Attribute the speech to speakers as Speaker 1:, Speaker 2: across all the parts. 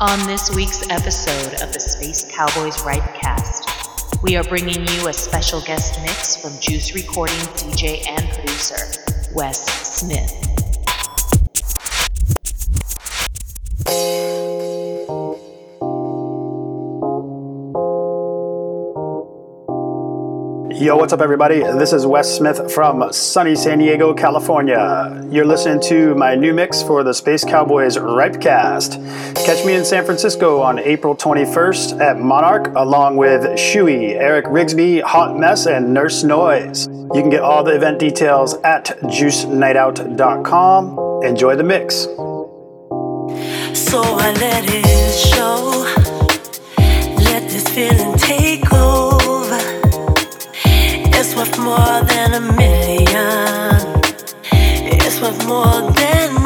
Speaker 1: On this week's episode of the Space Cowboys Ripecast, we are bringing you a special guest mix from Juice Recording DJ and producer, Wes Smith.
Speaker 2: Yo, what's up, everybody? This is Wes Smith from sunny San Diego, California. You're listening to my new mix for the Space Cowboys Ripecast. Catch me in San Francisco on April 21st at Monarch, along with Shuey, Eric Rigsby, Hot Mess, and Nurse Noise. You can get all the event details at juicenightout.com. Enjoy the mix.
Speaker 3: So I let it show, let this feeling take worth more than a million. It's worth more than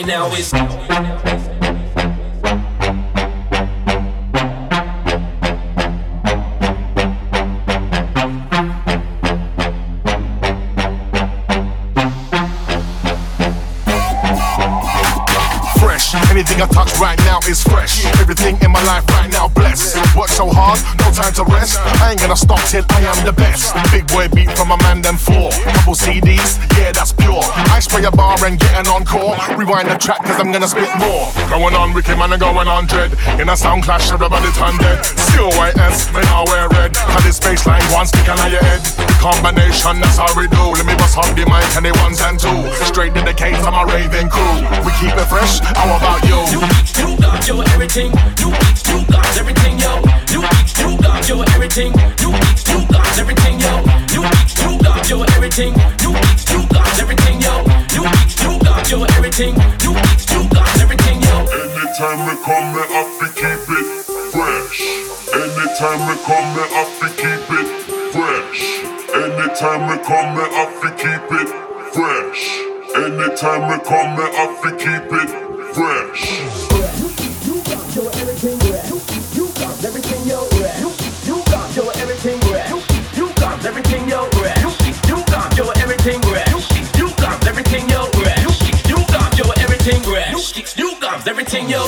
Speaker 4: right now is.
Speaker 5: Rewind the track cause I'm gonna spit more. Going on Ricky man and going on dread. In a sound clash, everybody turn dead. Still white S, may I wear red. Cause this baseline one stick on your head. The combination, that's how we do. Let me bust up the mic and the ones and two. Straight to the case, I'm a raving crew. We keep it fresh, how about you? yo.
Speaker 4: You you got yo everything. You you got everything, yo. You you got yo everything. You beats, you got everything, yo. You beats, you got yo everything. You beats, you got everything, yo. You beats, you got yo everything. You beats, you got everything, yo.
Speaker 6: Anytime we come, me up to keep it fresh. Anytime we come, me up to keep it fresh. Anytime we come, me up to keep it fresh. Anytime we come, me up to keep it fresh. You got your everything You got everything yo everything yo.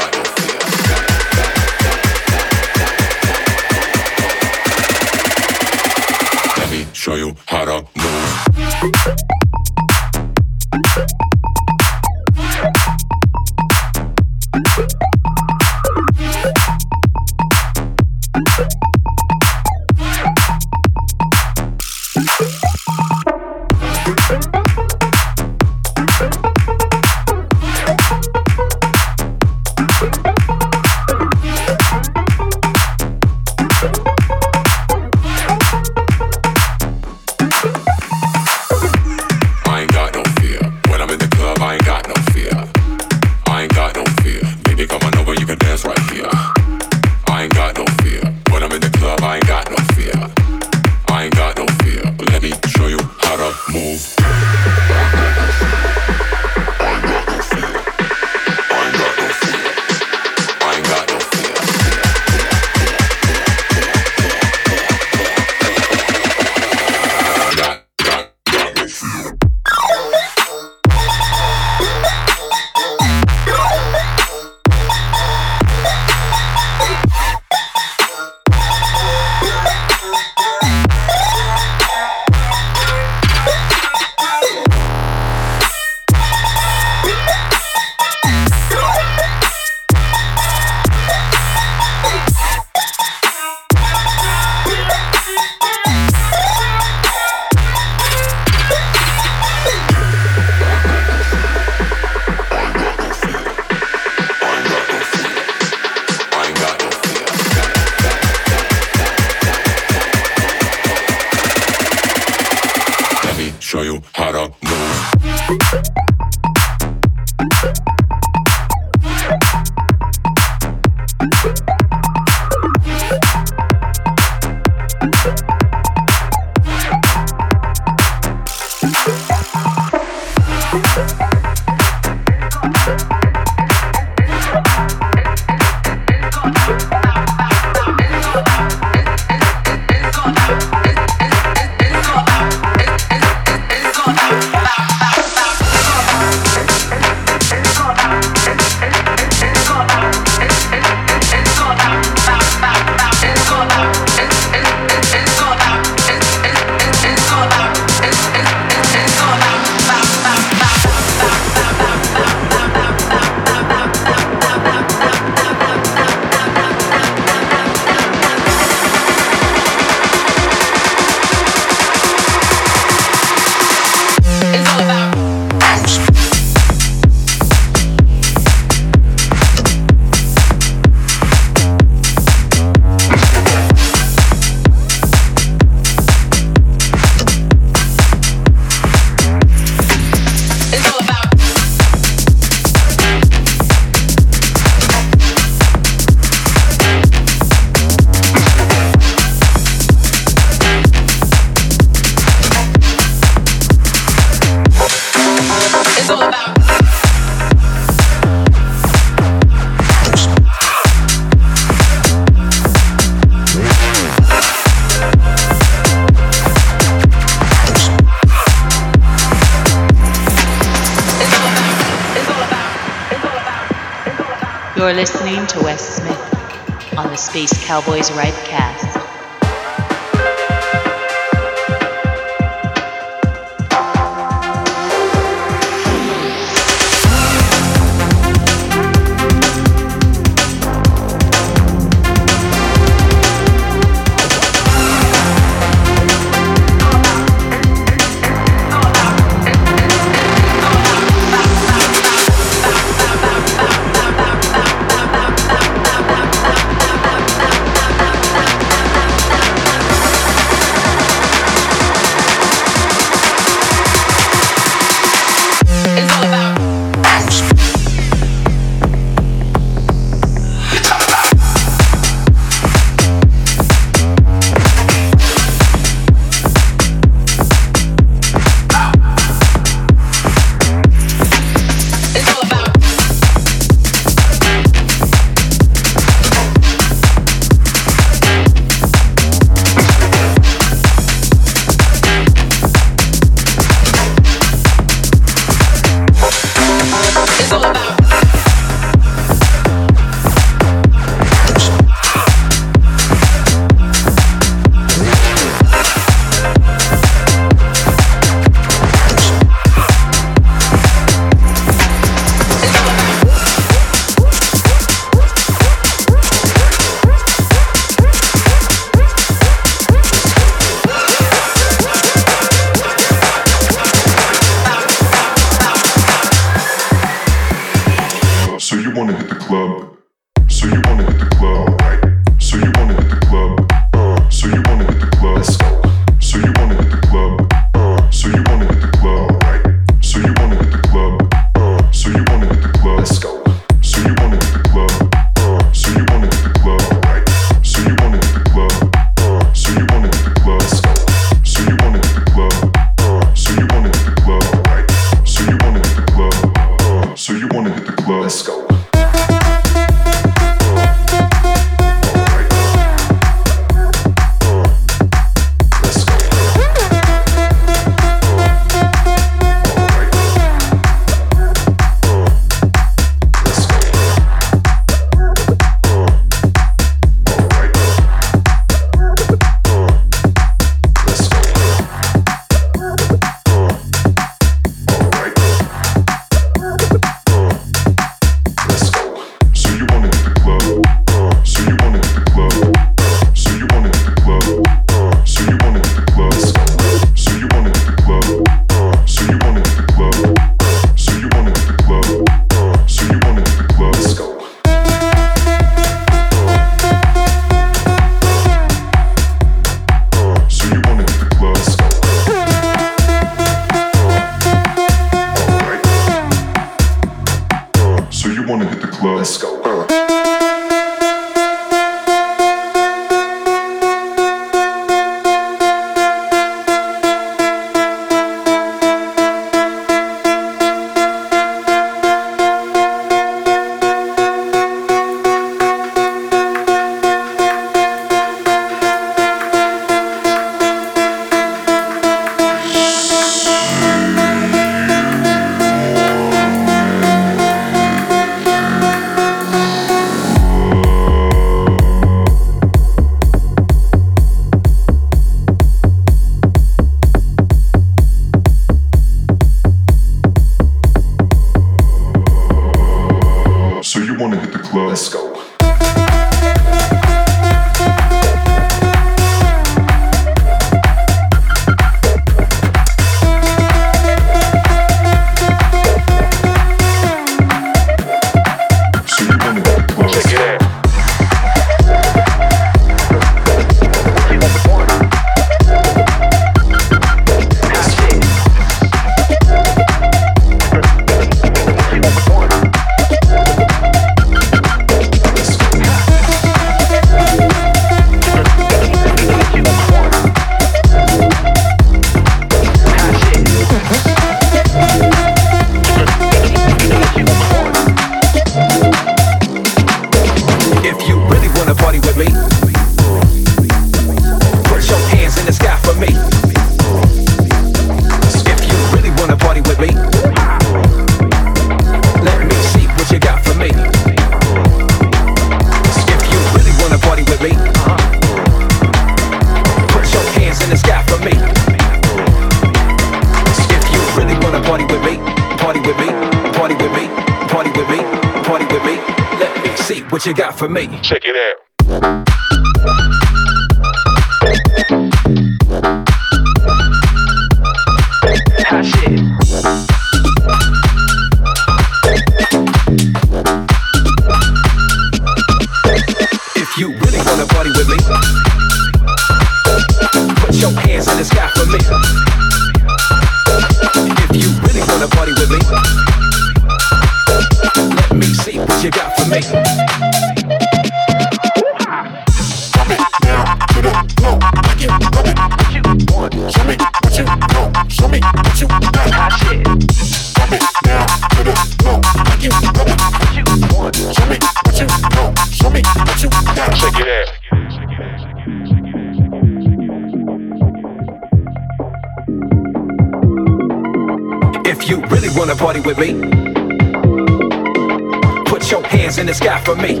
Speaker 6: your
Speaker 7: hands in the sky for me.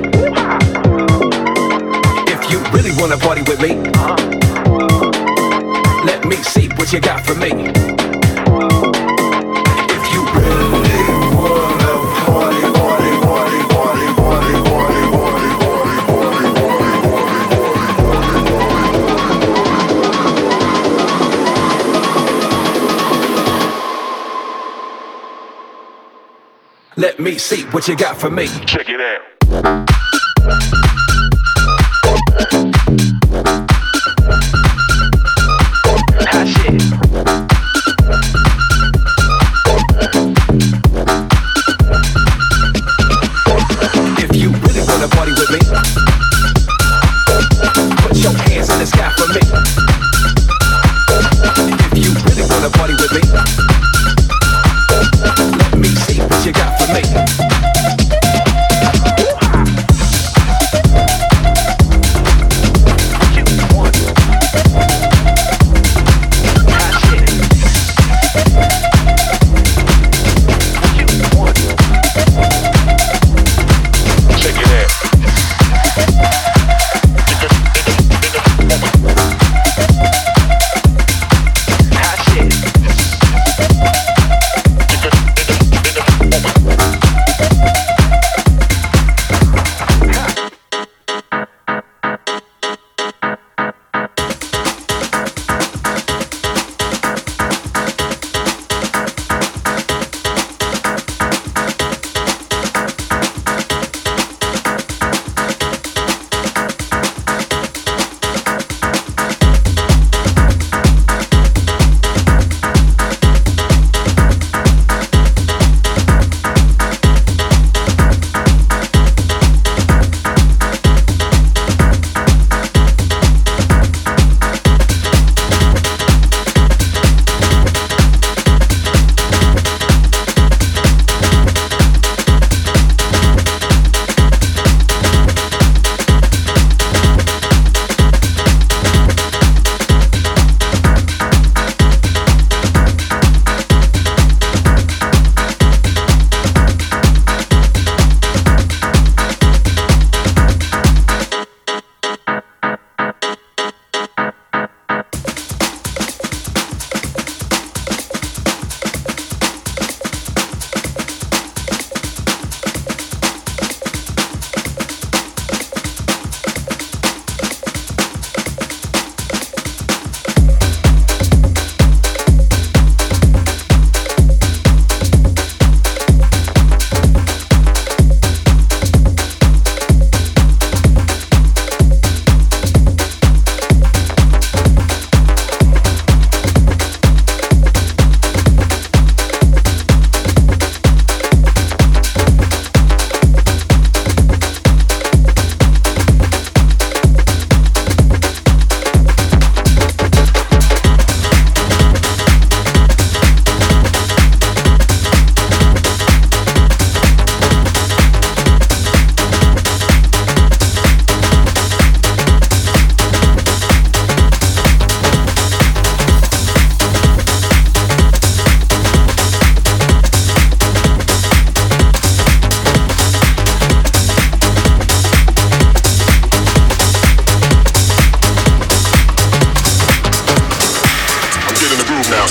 Speaker 7: If you really wanna party with me, let me see what you got for me. If you really Let me see what you got for me.
Speaker 5: Check it out.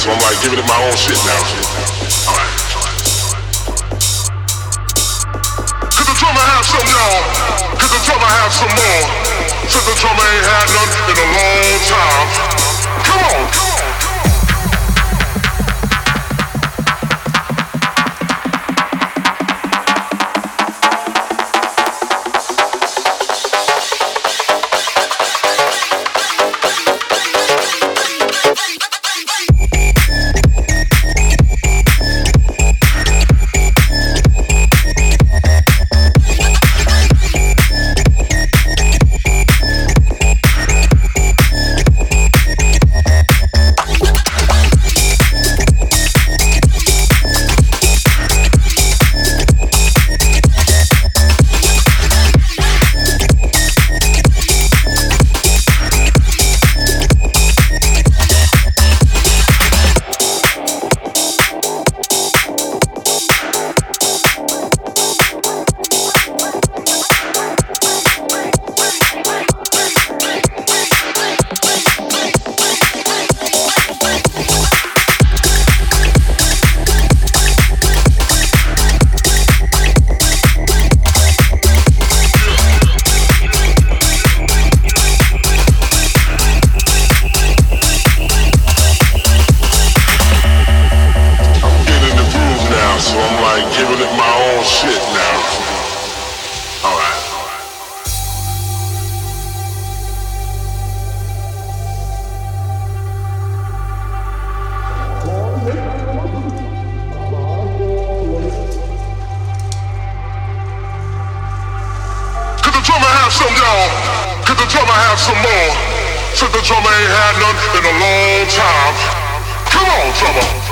Speaker 5: So I'm like giving it my own shit now. The drummer some y'all. The drummer have some more. Since the drummer ain't had none in a long time. Come on. some, have some more? Since the drummer ain't had none in a long time. Come on, drummer.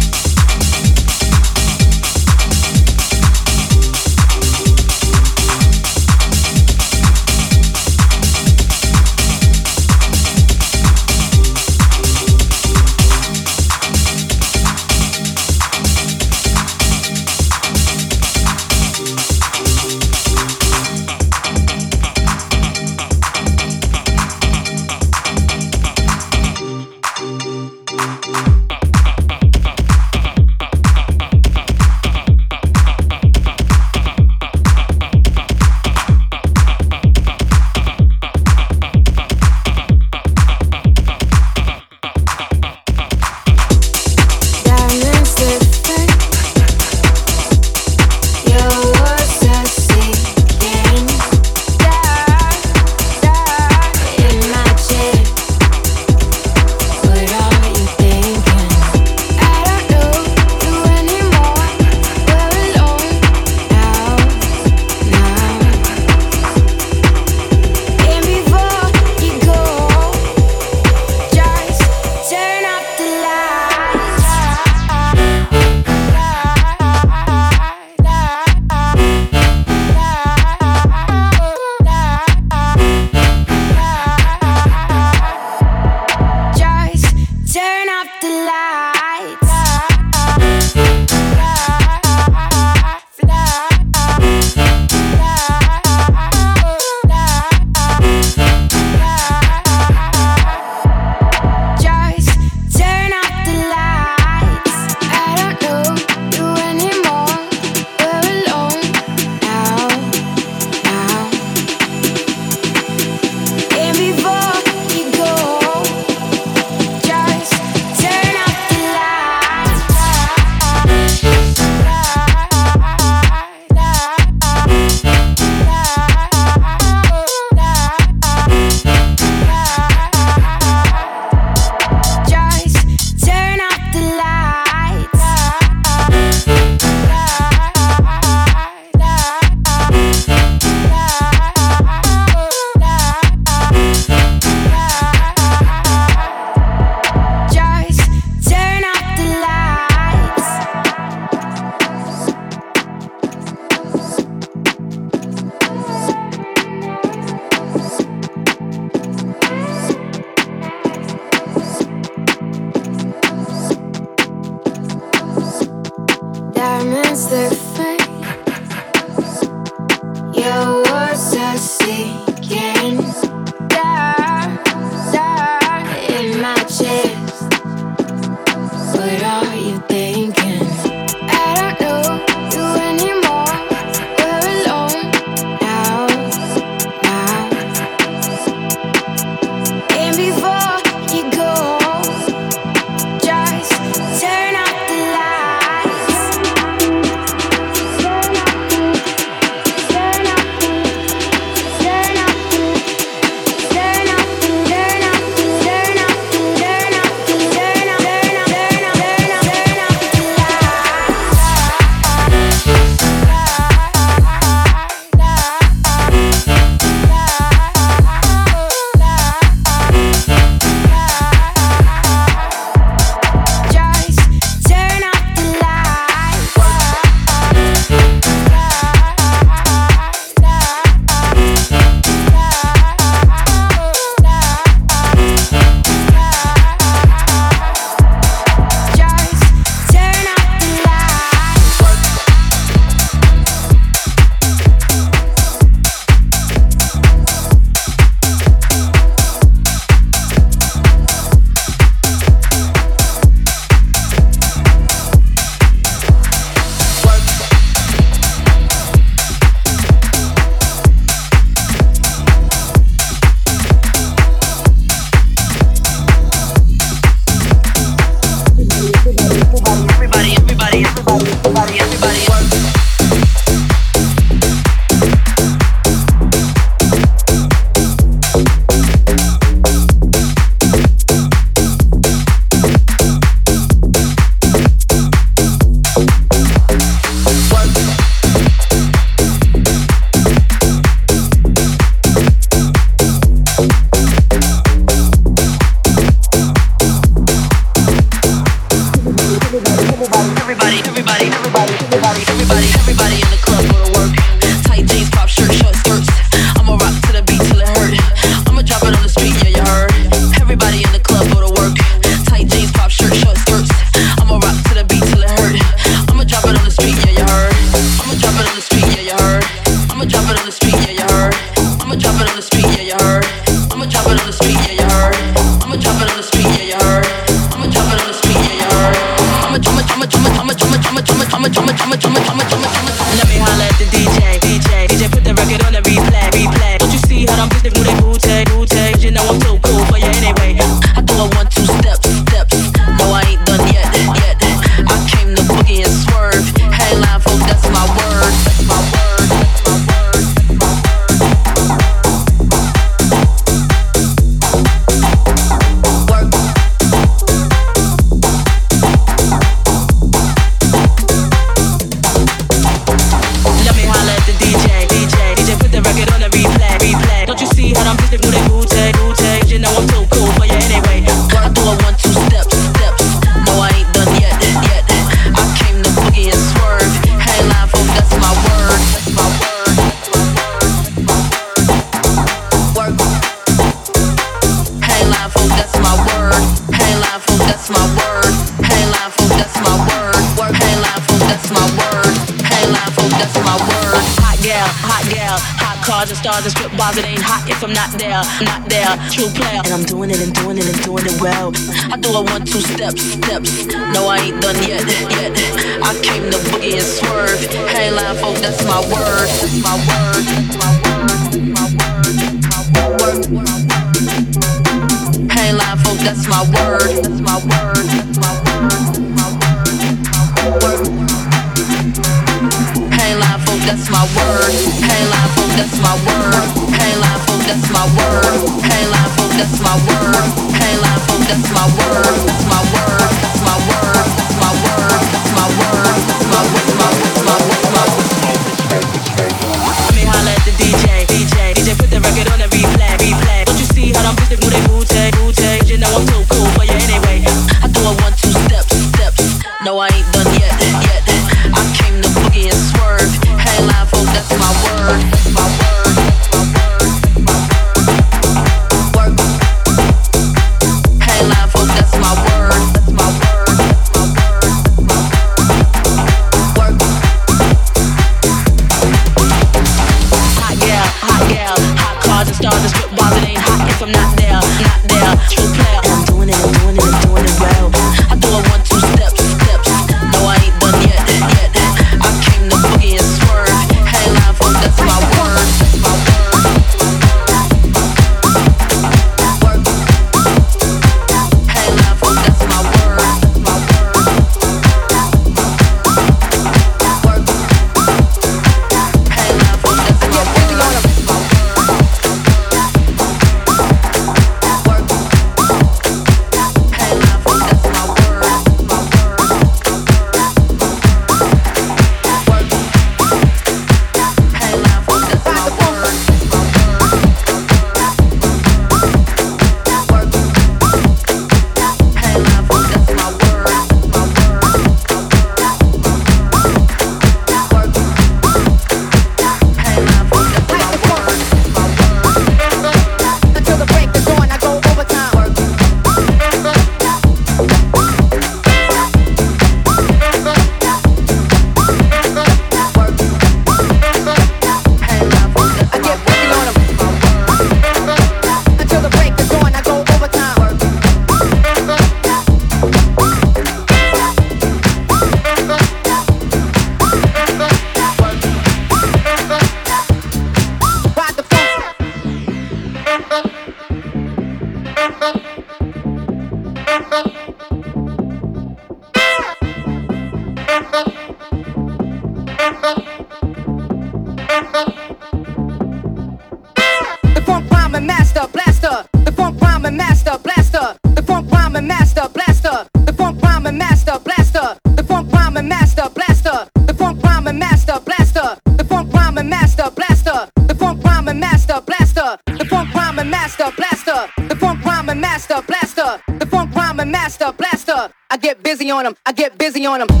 Speaker 8: on them.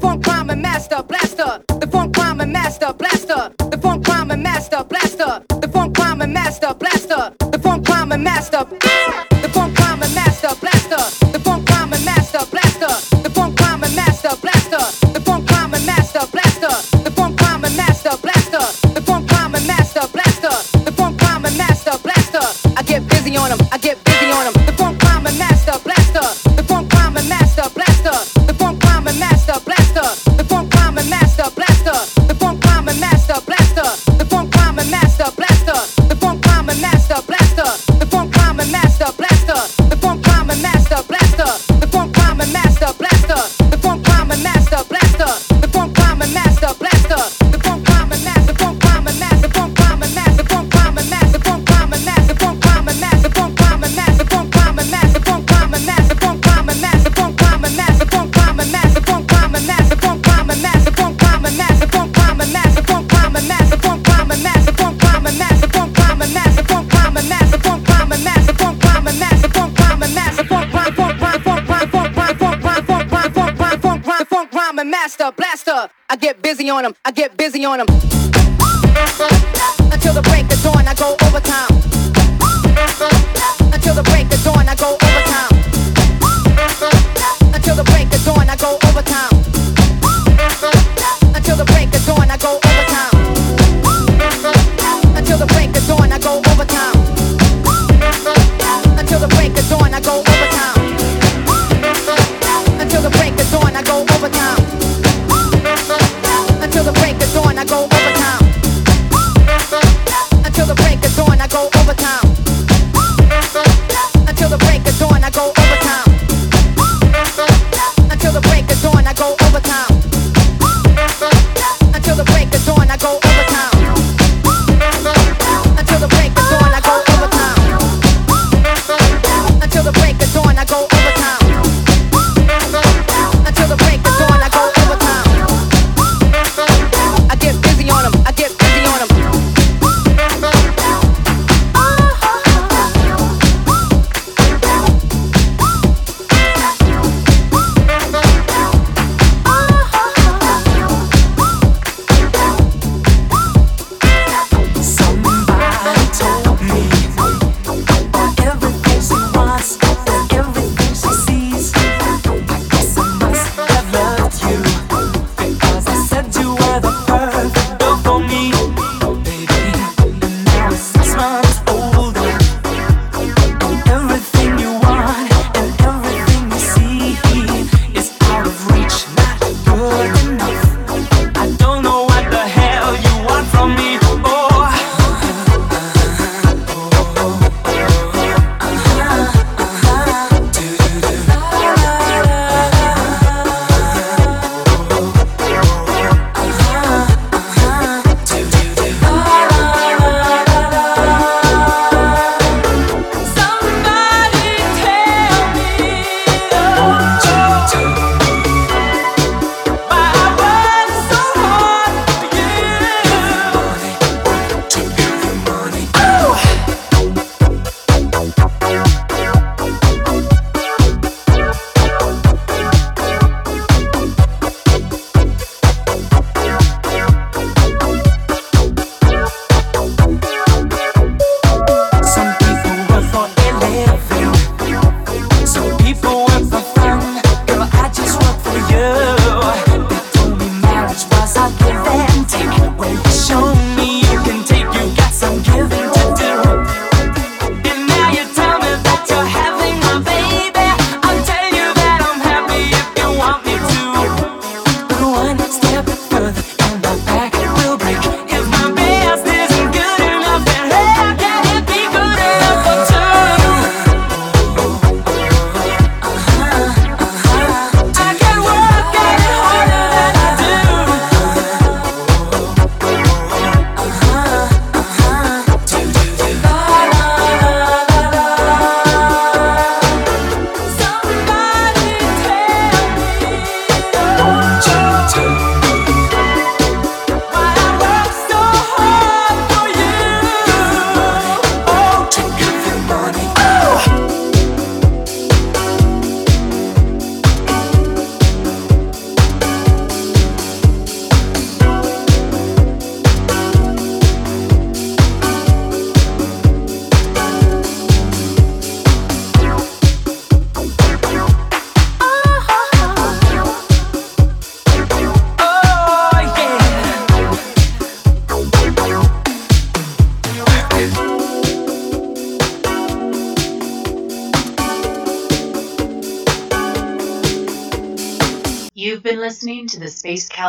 Speaker 8: funk rhyme and master blaster. The funk rhyme and master blaster. The funk rhyme and master blaster. The funk rhyme and master blaster. The funk rhyme and master. Blaster. get busy on
Speaker 1: them.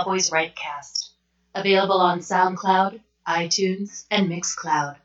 Speaker 1: Cowboys Rightcast, available on SoundCloud, iTunes, and Mixcloud.